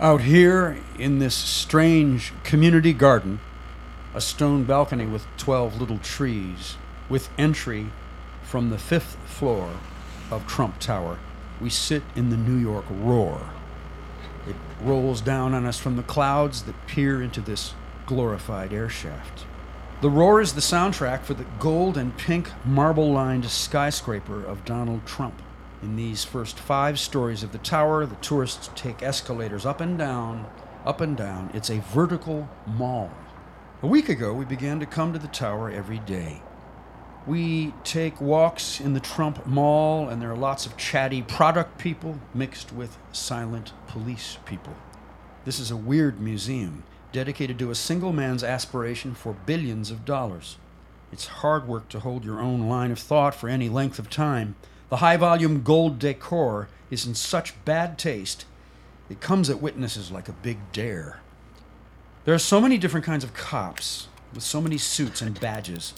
Out here in this strange community garden, a stone balcony with 12 little trees, with entry from the fifth floor of Trump Tower, we sit in the New York roar. It rolls down on us from the clouds that peer into this glorified air shaft. The roar is the soundtrack for the gold and pink marble lined skyscraper of Donald Trump. In these first five stories of the tower, the tourists take escalators up and down, up and down. It's a vertical mall. A week ago, we began to come to the tower every day. We take walks in the Trump Mall, and there are lots of chatty product people mixed with silent police people. This is a weird museum dedicated to a single man's aspiration for billions of dollars. It's hard work to hold your own line of thought for any length of time. The high volume gold decor is in such bad taste, it comes at witnesses like a big dare. There are so many different kinds of cops with so many suits and badges.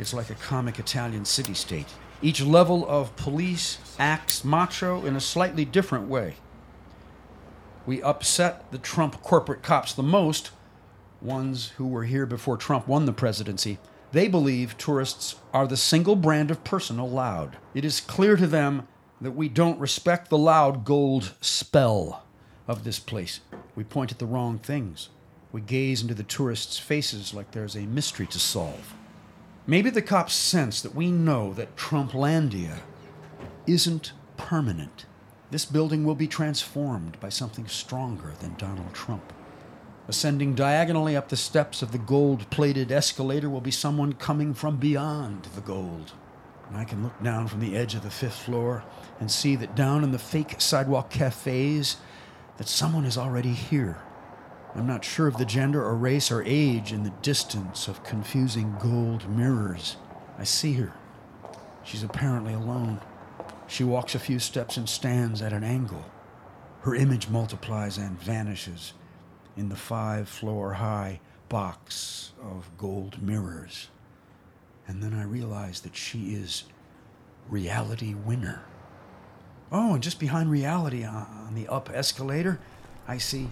It's like a comic Italian city state. Each level of police acts macho in a slightly different way. We upset the Trump corporate cops the most, ones who were here before Trump won the presidency. They believe tourists are the single brand of person allowed. It is clear to them that we don't respect the loud gold spell of this place. We point at the wrong things. We gaze into the tourists' faces like there's a mystery to solve. Maybe the cops sense that we know that Trumplandia isn't permanent. This building will be transformed by something stronger than Donald Trump. Ascending diagonally up the steps of the gold plated escalator will be someone coming from beyond the gold. And I can look down from the edge of the fifth floor and see that down in the fake sidewalk cafes that someone is already here. I'm not sure of the gender or race or age in the distance of confusing gold mirrors. I see her. She's apparently alone. She walks a few steps and stands at an angle. Her image multiplies and vanishes in the five floor high box of gold mirrors. And then I realize that she is Reality Winner. Oh, and just behind Reality uh, on the up escalator, I see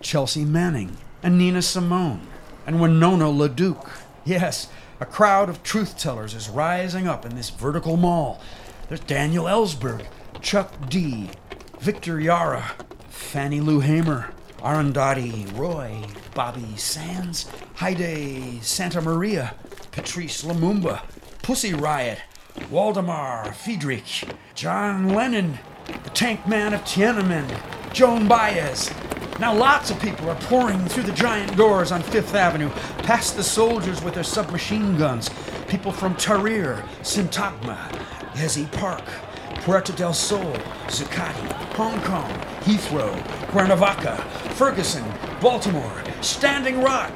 Chelsea Manning and Nina Simone and Winona LaDuke. Yes, a crowd of truth tellers is rising up in this vertical mall. There's Daniel Ellsberg, Chuck D, Víctor Jara, Fannie Lou Hamer, Arundhati Roy, Bobby Sands, Haydée Santamaría, Patrice Lumumba, Pussy Riot, Waldemar Friedrich, John Lennon, the Tank Man of Tiananmen, Joan Baez. Now lots of people are pouring through the giant doors on Fifth Avenue, past the soldiers with their submachine guns, people from Tahrir, Syntagma, Gezi Park, Puerta del Sol, Zuccotti, Hong Kong, Heathrow, Cuernavaca, Ferguson, Baltimore, Standing Rock.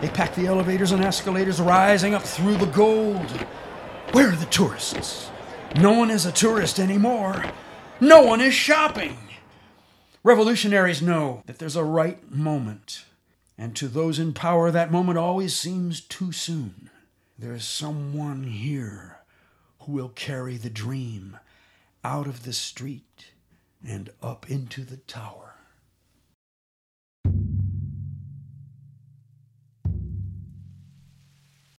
They pack the elevators and escalators rising up through the gold. Where are the tourists? No one is a tourist anymore. No one is shopping. Revolutionaries know that there's a right moment, and to those in power, that moment always seems too soon. There is someone here who will carry the dream out of the street and up into the tower.